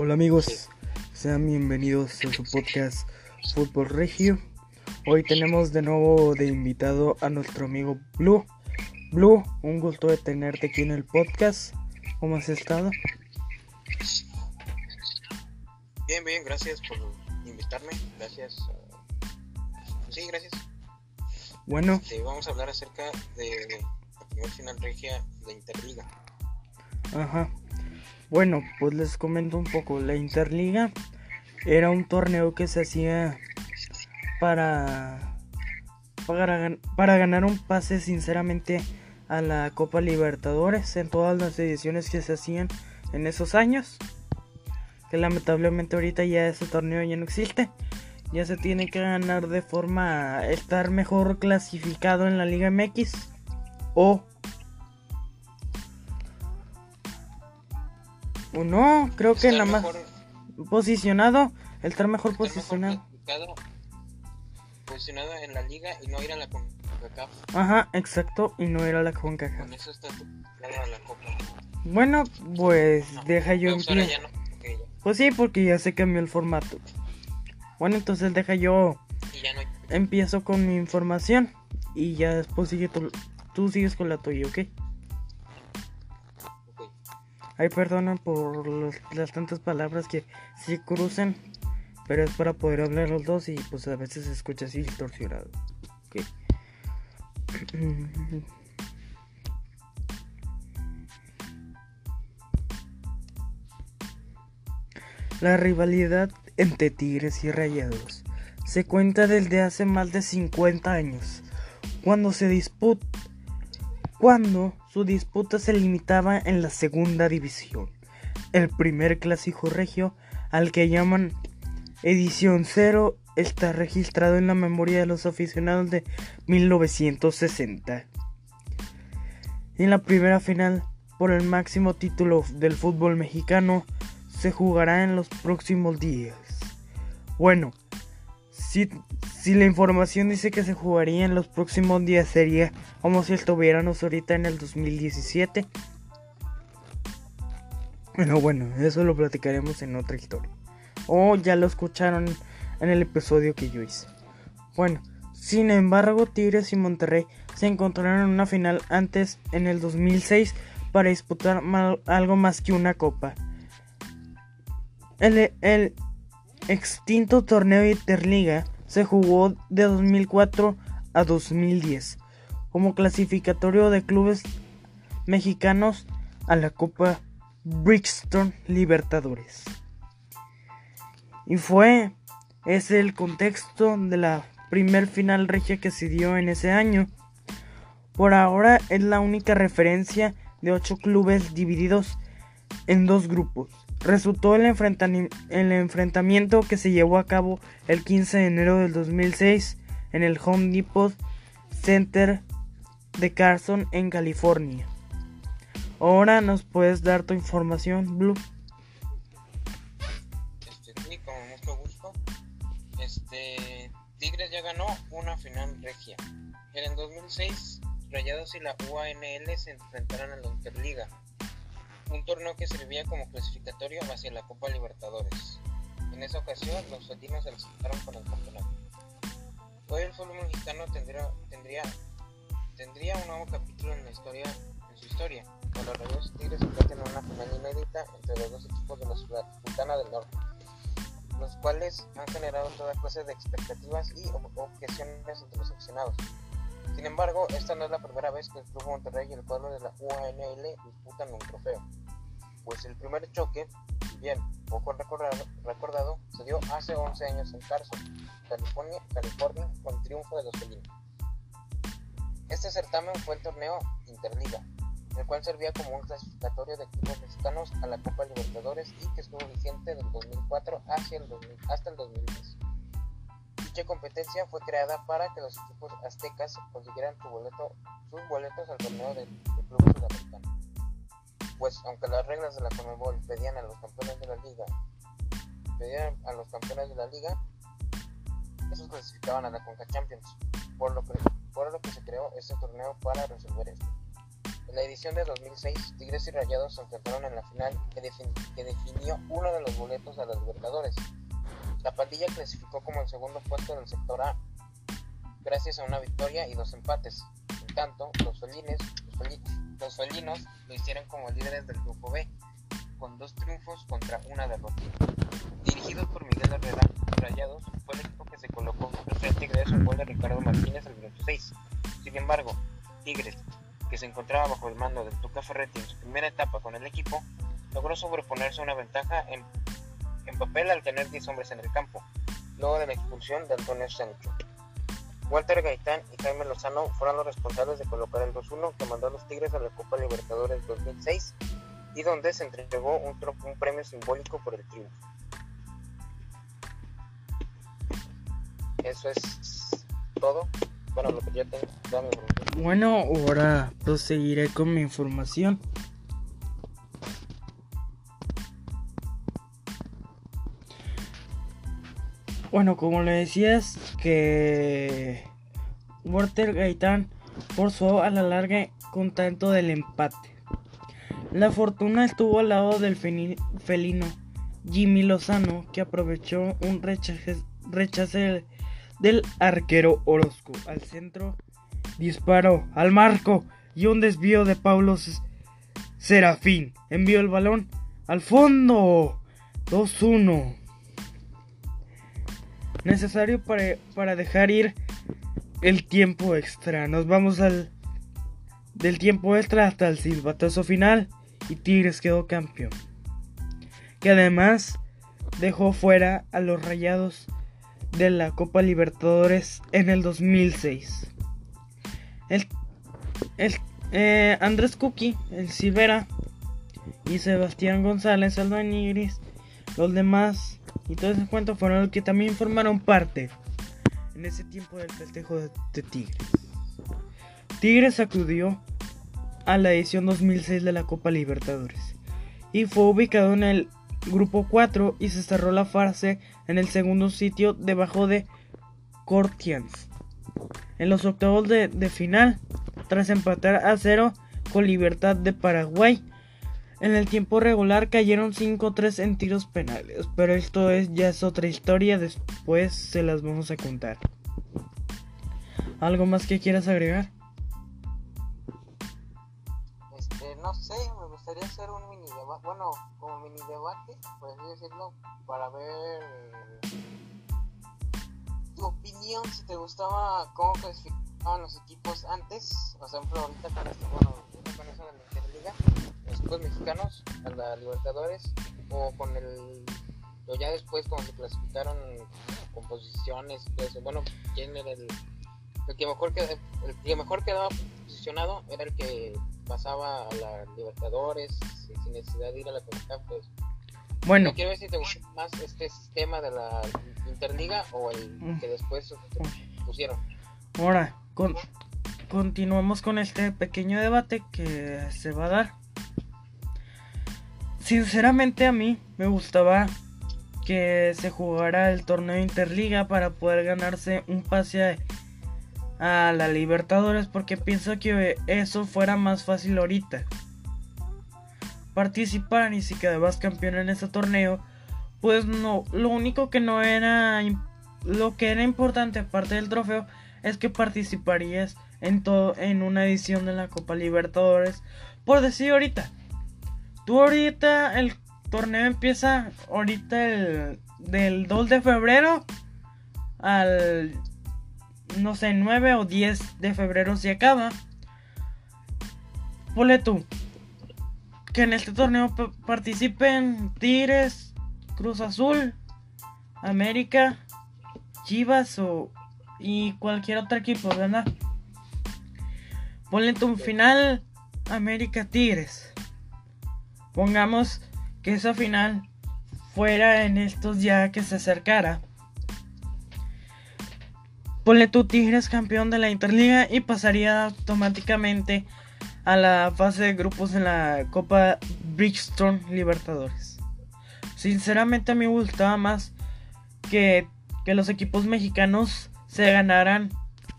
Hola amigos, sean bienvenidos a su podcast Fútbol Regio. Hoy tenemos de nuevo de invitado a nuestro amigo Blue. Blue, un gusto de tenerte aquí en el podcast. ¿Cómo has estado? Bien, bien, gracias por invitarme. Gracias. Sí, gracias. Bueno. Este, vamos a hablar acerca de la primera final regia de Interliga. Ajá. Bueno, pues les comento un poco. La Interliga era un torneo que se hacía para, para, para ganar un pase sinceramente a la Copa Libertadores en todas las ediciones que se hacían en esos años. Que lamentablemente ahorita ya ese torneo ya no existe. Ya se tiene que ganar de forma estar mejor clasificado en la Liga MX o O no, creo que nada más posicionado, el estar mejor posicionado. posicionado en la liga y no ir a la CONCACAF. Ajá, exacto, y no ir a la CONCACAF. Con eso está a la Copa. Bueno, pues deja yo pues, empiezo. No, pues sí, porque ya se cambió el formato. Bueno, entonces deja yo empiezo con mi información y ya después sigue tú, tú sigues con la tuya, ¿ok? Ay, perdona por las tantas palabras que sí cruzan, pero es para poder hablar los dos y pues a veces se escucha así distorsionado. Okay. La rivalidad entre Tigres y Rayados se cuenta desde hace más de 50 años, cuando se disputa cuando su disputa se limitaba en la segunda división. El primer clásico regio, al que llaman edición cero, está registrado en la memoria de los aficionados de 1960. Y en la primera final, por el máximo título del fútbol mexicano, se jugará en los próximos días. Bueno, si, si la información dice que se jugaría en los próximos días, sería como si estuviéramos ahorita en el 2017. Bueno, bueno, eso lo platicaremos en otra historia. O ya lo escucharon en el episodio que yo hice. Bueno, sin embargo, Tigres y Monterrey se encontraron en una final antes, en el 2006, para disputar algo más que una copa. El, el extinto torneo Interliga se jugó de 2004 a 2010 como clasificatorio de clubes mexicanos a la Copa Brixton Libertadores. Y fue ese el contexto de la primer final regia que se dio en ese año. Por ahora es la única referencia de ocho clubes divididos en dos grupos resultó el, el, enfrentamiento que se llevó a cabo el 15 de enero del 2006 en el Home Depot Center de Carson en California. Ahora nos puedes dar tu información, Blue. Este, sí, con mucho gusto. Este, Tigres ya ganó una final regia. En el 2006, Rayados y la UANL se enfrentaron en la Interliga un torneo que servía como clasificatorio hacia la Copa Libertadores. En esa ocasión, los felinos se presentaron con el campeonato. Hoy el fútbol mexicano tendría, tendría, tendría un nuevo capítulo en, la historia, en su historia, cuando los Rayos Tigres enfrentan en una final inédita entre los dos equipos de la ciudad Sultana del Norte, los cuales han generado toda clase de expectativas y objeciones entre los aficionados. Sin embargo, esta no es la primera vez que el Club Monterrey y el pueblo de la UANL disputan un trofeo, pues el primer choque, bien poco recordado, recordado se dio hace 11 años en Carson, California, California con triunfo de los felinos. Este certamen fue el torneo Interliga, el cual servía como un clasificatorio de equipos mexicanos a la Copa Libertadores y que estuvo vigente del 2004 hacia el hasta el 2010 competencia fue creada para que los equipos aztecas consiguieran su boleto, sus boletos al torneo del, club sudamericano. Pues aunque las reglas de la Conmebol pedían a los campeones de la liga, pedían a los campeones de la liga, esos clasificaban a la Conca Champions, por lo que, por lo que se creó este torneo para resolver esto. En la edición de 2006, Tigres y Rayados se enfrentaron en la final que definió uno de los boletos a los Libertadores. La pandilla clasificó como el segundo puesto del sector A, gracias a una victoria y dos empates. En tanto, los felines, los, felinos lo hicieron como líderes del grupo B, con dos triunfos contra una derrota. Dirigidos por Miguel Herrera, Rayados fue el equipo que se colocó frente Tigres un gol de Ricardo Martínez al minuto 6. Sin embargo, Tigres, que se encontraba bajo el mando del Tuca Ferretti en su primera etapa con el equipo, logró sobreponerse a una ventaja en en papel al tener 10 hombres en el campo, luego de la expulsión de Antonio Sancho. Walter Gaitán y Jaime Lozano fueron los responsables de colocar el 2-1 que mandó a los Tigres a la Copa Libertadores 2006 y donde se entregó un, premio simbólico por el triunfo. Eso es todo. Bueno, lo que tengo. Bueno, ahora proseguiré con mi información. Bueno, como le decías, que Walter Gaitán forzó a la larga con tanto del empate. La fortuna estuvo al lado del felino Jimmy Lozano, que aprovechó un rechace, del arquero Orozco al centro, disparó al marco y un desvío de Pablo Serafín. Envió el balón al fondo. 2-1 necesario para, dejar ir el tiempo extra. Nos vamos al del tiempo extra hasta el silbatazo final y Tigres quedó campeón. Que además dejó fuera a los Rayados de la Copa Libertadores en el 2006. El, el eh, Andrés Cookie, el Silvera y Sebastián González Albañiris, los demás y todo ese cuento fueron los que también formaron parte en ese tiempo del festejo de, Tigres. Tigres acudió a la edición 2006 de la Copa Libertadores y fue ubicado en el grupo 4 y se cerró la fase en el segundo sitio debajo de Cortians. En los octavos de, de final, tras empatar a cero con Libertad de Paraguay, en el tiempo regular cayeron 5-3 en tiros penales, pero esto es ya es otra historia, después se las vamos a contar. ¿Algo más que quieras agregar? Este, no sé, me gustaría hacer un mini debate, bueno, como mini debate, por así decirlo, para ver tu opinión, si te gustaba cómo clasificaban los equipos antes, por ejemplo, ahorita con esto, bueno, con eso de la Interliga los equipos mexicanos a la Libertadores o con el o ya después cuando se clasificaron con posiciones y todo eso. Bueno quién era el, el que mejor el que mejor quedaba posicionado era el que pasaba a la Libertadores sin necesidad de ir a la CONCACAF pues bueno. Quiero ver si te gusta más este sistema de la Interliga o el mm. que después pusieron. Ahora con, continuamos con este pequeño debate que se va a dar Sinceramente a mí me gustaba que se jugara el torneo Interliga para poder ganarse un pase a, la Libertadores porque pienso que eso fuera más fácil ahorita. Participar y si quedabas campeón en ese torneo, pues no, lo único que no era lo que era importante aparte del trofeo es que participarías en todo en una edición de la Copa Libertadores, por decir ahorita Tú ahorita el torneo empieza ahorita el del 2 de febrero al no sé, 9 o 10 de febrero se acaba. Ponle tú que en este torneo participen Tigres, Cruz Azul, América, Chivas o y cualquier otro equipo, ¿verdad? Ponle tu final América Tigres. Pongamos que esa final fuera en estos ya que se acercara. Ponle tu Tigres campeón de la Interliga y pasaría automáticamente a la fase de grupos en la Copa Bridgestone Libertadores. Sinceramente a mí me gustaba más que, que los equipos mexicanos se ganaran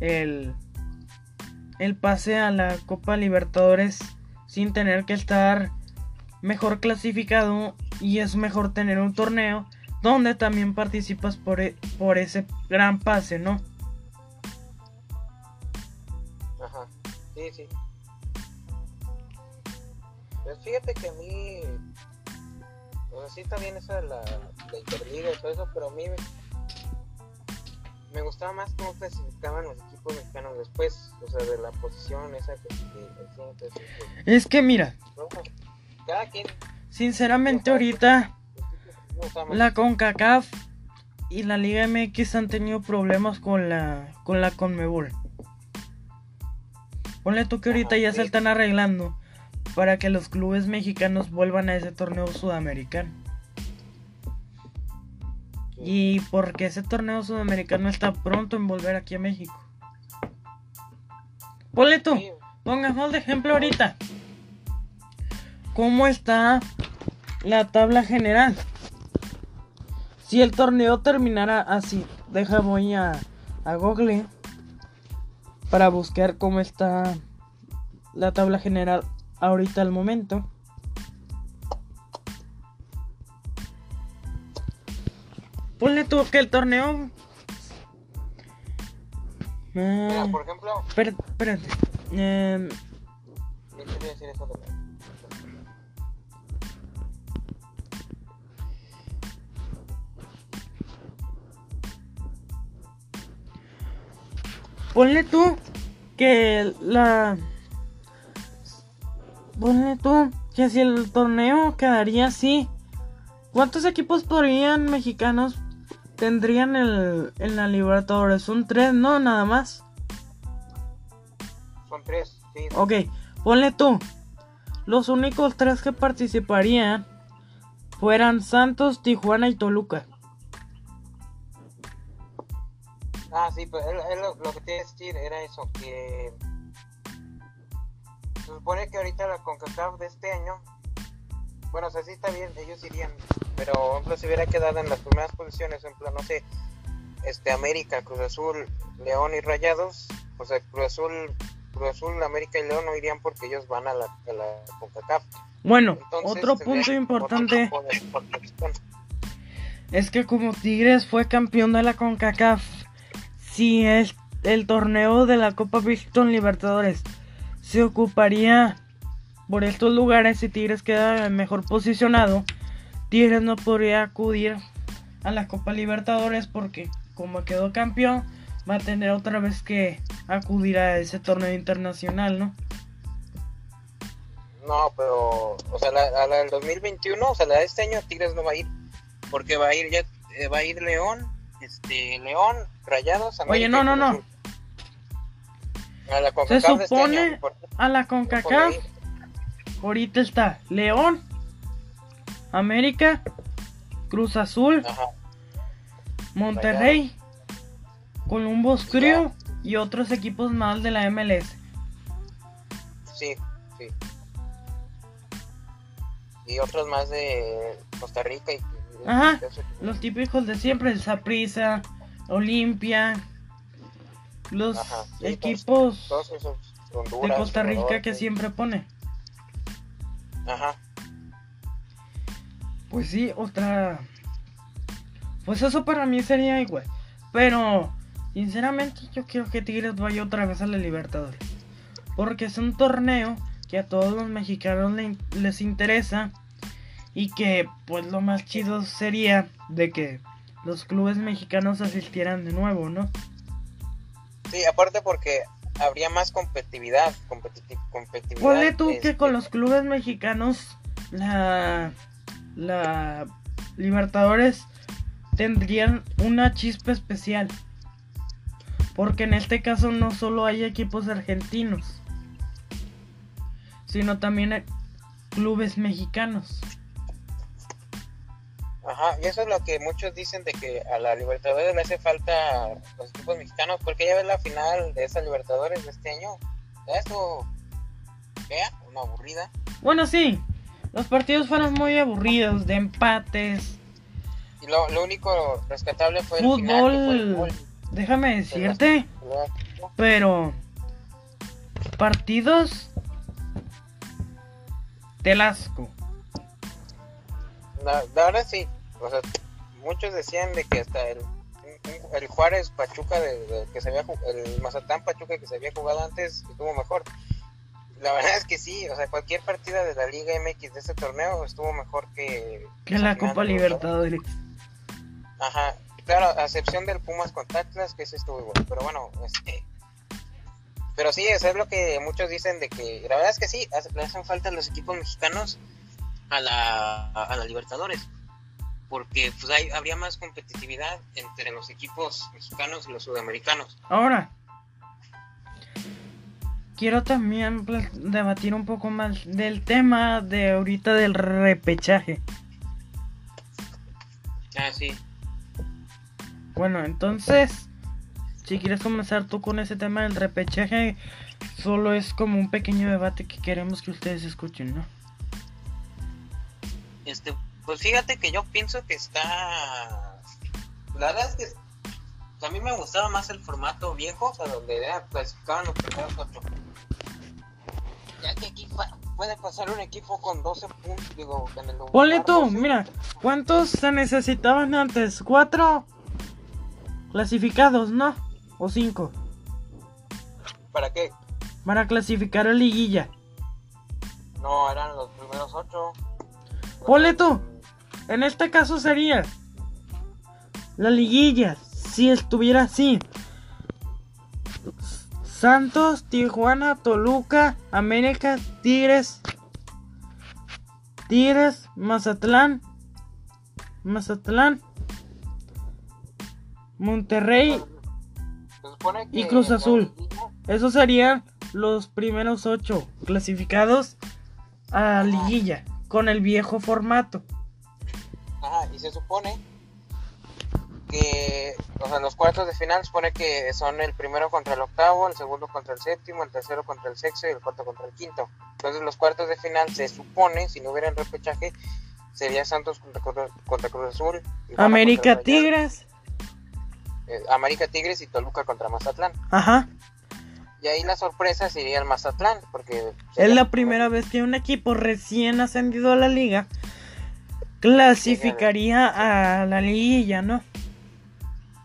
el, el pase a la Copa Libertadores sin tener que estar mejor clasificado y es mejor tener un torneo donde también participas por, e, por ese gran pase, ¿no? Ajá, sí, sí. Pues fíjate que a mí, o sea, sí está bien esa de la, la Interliga y todo eso, pero a mí me, gustaba más cómo clasificaban los equipos mexicanos después, o sea, de la posición esa que... es que mira, cada quien... Sinceramente ahorita la CONCACAF y la Liga MX han tenido problemas con la con la CONMEBOL. Ponle tú que ahorita ya se están arreglando para que los clubes mexicanos vuelvan a ese torneo sudamericano. Y porque ese torneo sudamericano está pronto en volver aquí a México. Ponle tú, pongamos de ejemplo ahorita. ¿Cómo está la tabla general? Si el torneo terminara así, deja voy a, a Google para buscar cómo está la tabla general ahorita al momento. Ponle tú que el torneo. Mira, por ejemplo. Espérate, espérate. Eh, decir eso Ponle tú que la. Ponle tú que si el torneo quedaría así. ¿Cuántos equipos podrían mexicanos tendrían el, en la Libertadores? Son tres, ¿no? Nada más. Son tres, sí. Ok, ponle tú. Los únicos tres que participarían fueran Santos, Tijuana y Toluca. Ah, sí, pues él, lo, que te iba a decir era eso, que se supone que ahorita la CONCACAF de este año, bueno, o sea, sí está bien, ellos irían, pero por ejemplo, si hubiera quedado en las primeras posiciones, por ejemplo, no sé, este América, Cruz Azul, León y Rayados, o sea, Cruz Azul, Cruz Azul, América y León no irían porque ellos van a la, a la CONCACAF. Bueno, otro punto importante es que como Tigres fue campeón de la CONCACAF, si es el torneo de la Copa Pistón Libertadores se ocuparía por estos lugares si Tigres queda mejor posicionado, Tigres no podría acudir a la Copa Libertadores porque como quedó campeón va a tener otra vez que acudir a ese torneo internacional, ¿no? No, pero, o sea, la, la del 2021, o sea, la de este año Tigres no va a ir, porque va a ir ya, eh, va a ir León, este, León, Rayados, América Oye, no, no, no. A la Se este supone a la CONCACAF. Ahorita está León, América, Cruz Azul, Monterrey, Columbus Crew y otros equipos más de la MLS. Sí, sí. Y otros más de Costa Rica y Ajá, los típicos de siempre, el Saprissa, Olimpia, los equipos de Costa Rica que siempre pone. Ajá. Pues sí, otra. Pues eso para mí sería igual. Pero, sinceramente, yo quiero que Tigres vaya otra vez a la Libertadores. Porque es un torneo que a todos los mexicanos les interesa y que pues lo más chido sería de que los clubes mexicanos asistieran de nuevo, ¿no? Sí, aparte porque habría más competitividad, competitividad. Ponle tú que este, con los clubes mexicanos la la Libertadores tendrían una chispa especial. Porque en este caso no solo hay equipos argentinos, sino también clubes mexicanos. Ajá, y eso es lo que muchos dicen de que a la Libertadores le hace falta los equipos mexicanos, porque ya ves la final de esa Libertadores de este año. Eso, vea, una aburrida. Bueno, sí, los partidos fueron muy aburridos, de empates. Y lo, lo único rescatable fue el final, Déjame decirte, pero partidos Telasco. La, la verdad sí, o sea, muchos decían de que hasta el, el Juárez Pachuca de, de que se había el Mazatán Pachuca que se había jugado antes estuvo mejor. La verdad es que sí, o sea, cualquier partida de la Liga MX de este torneo estuvo mejor que Que la Copa Libertadores. Ajá, claro, a excepción del Pumas con Atlas, que ese estuvo igual, pero bueno, este... Pero sí, eso es lo que muchos dicen de que la verdad es que sí, le hacen falta los equipos mexicanos a la, a, a la Libertadores, porque pues hay, habría más competitividad entre los equipos mexicanos y los sudamericanos. Ahora, quiero también debatir un poco más del tema de ahorita del repechaje. Ah, sí. Bueno, entonces, si quieres comenzar tú con ese tema del repechaje, solo es como un pequeño debate que queremos que ustedes escuchen, ¿no? Este, pues fíjate que yo pienso que está... La verdad es que a mí me gustaba más el formato viejo, o sea, donde era, clasificaban los primeros ocho. Ya que aquí puede pasar un equipo con 12 puntos, digo, en el Ponle tú, 12. mira, ¿cuántos se necesitaban antes? ¿Cuatro clasificados, no? ¿O cinco? ¿Para qué? Para clasificar a liguilla. No, eran los primeros ocho. Ponle tú. En este caso sería la liguilla, si estuviera así. Santos, Tijuana, Toluca, América, Tigres, Tigres, Mazatlán, Mazatlán, Monterrey Y Cruz Azul. Esos serían los primeros ocho clasificados a liguilla con el viejo formato. Ajá, y se supone que, o sea, los cuartos de final supone que son el primero contra el octavo, el segundo contra el séptimo, el tercero contra el sexto y el cuarto contra el quinto. Entonces los cuartos de final se supone, si no hubiera repechaje, sería Santos contra, contra, contra Cruz Azul. América Tigres. eh, América Tigres y Toluca contra Mazatlán. Ajá. Y ahí la sorpresa sería el Mazatlán, porque... Es la primera vez que un equipo recién ascendido a la liga clasificaría a la liguilla, ¿no?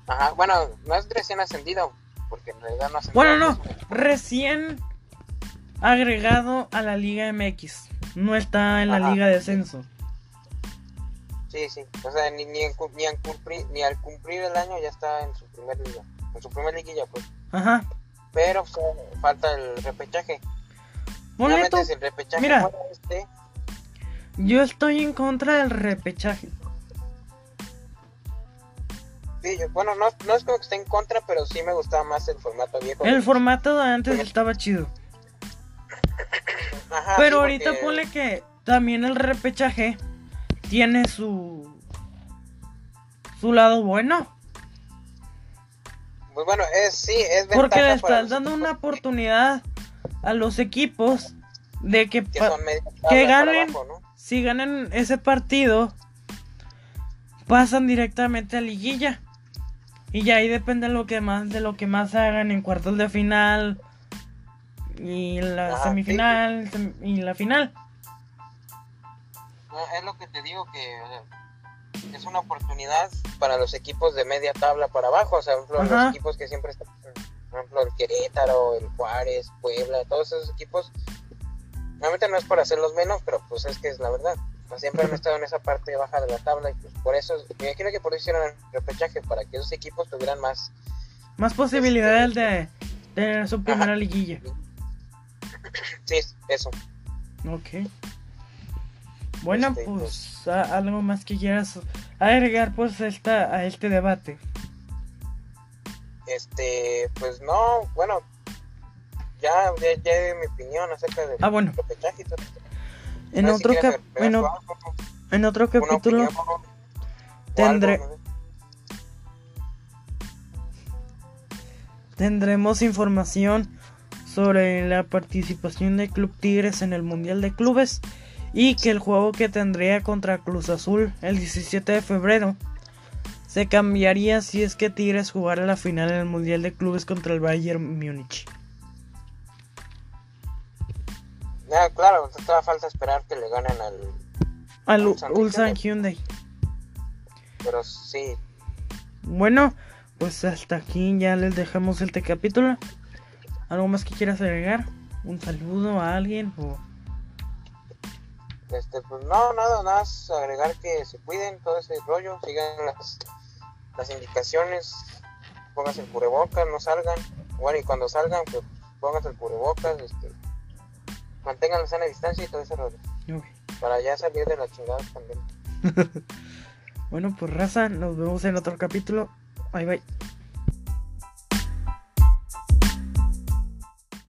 Ajá, bueno, no es recién ascendido, porque en realidad no ascendió. Bueno, no, recién agregado a la Liga MX. No está en la Ajá. Liga de Ascenso. Sí, sí. O sea, ni, ni, en ni, en cumplir, ni al cumplir el año ya está en su primer liga. En su primer liguilla, pues. Ajá. Pero falta el repechaje. Ponle Realmente tú, si el repechaje mira. fuera este, yo estoy en contra del repechaje. sí, yo- bueno, no, no es como que esté en contra, pero sí me gustaba más el formato viejo. El formato de antes estaba chido. Ajá, Pero sí, ahorita porque- ponle que también el repechaje tiene su su lado bueno. Pues bueno, es, sí, es Porque le ventaja estás dando una oportunidad a los equipos de que, que ganen. abajo, ¿no? si ganan ese partido, pasan directamente a liguilla. Y ya ahí depende lo que más, de lo que más hagan en cuartos de final y la Ajá, semifinal sem- y la final. No, es lo que te digo que es una oportunidad para los equipos de media tabla para abajo, o sea, por ejemplo, los equipos que siempre están, por ejemplo, el Querétaro, el Juárez, Puebla, todos esos equipos. Realmente no es por hacerlos menos, pero pues es que es la verdad. Siempre han estado en esa parte baja de la tabla y pues por eso, me imagino que por eso hicieron el repechaje, para que esos equipos tuvieran más, Más posibilidades de tener su primera liguilla. sí, eso. Ok. Bueno, Este, pues a- algo más que quieras agregar pues a esta, a este debate. Este, pues no, bueno, ya, ya, ya di mi opinión acerca del Ah, bueno. repechaje y todo. En No sé si otro, quieres cap- agregar en, tú o- algo, en otro capítulo opinión, tendré- algo, no sé. tendremos información sobre la participación de Club Tigres en el Mundial de Clubes y que el juego que tendría contra Cruz Azul el 17 de febrero se cambiaría si es que Tigres jugara la final en el Mundial de Clubes contra el Bayern Múnich. Ya, claro, todavía falta esperar que le ganen al. Al Ulsan Ulsan Hyundai. Hyundai. Pero sí, Bueno, pues hasta aquí ya les dejamos este capítulo. ¿Algo más que quieras agregar? ¿Un saludo a alguien? O... este, pues no, nada más agregar que se cuiden todo ese rollo, sigan las, las indicaciones, pónganse el cubrebocas, no salgan. Bueno, y cuando salgan, pues pónganse el cubrebocas, este, mantengan la sana distancia y todo ese rollo. Para ya salir de la chingada también. Bueno, pues raza, nos vemos en otro capítulo. Bye bye.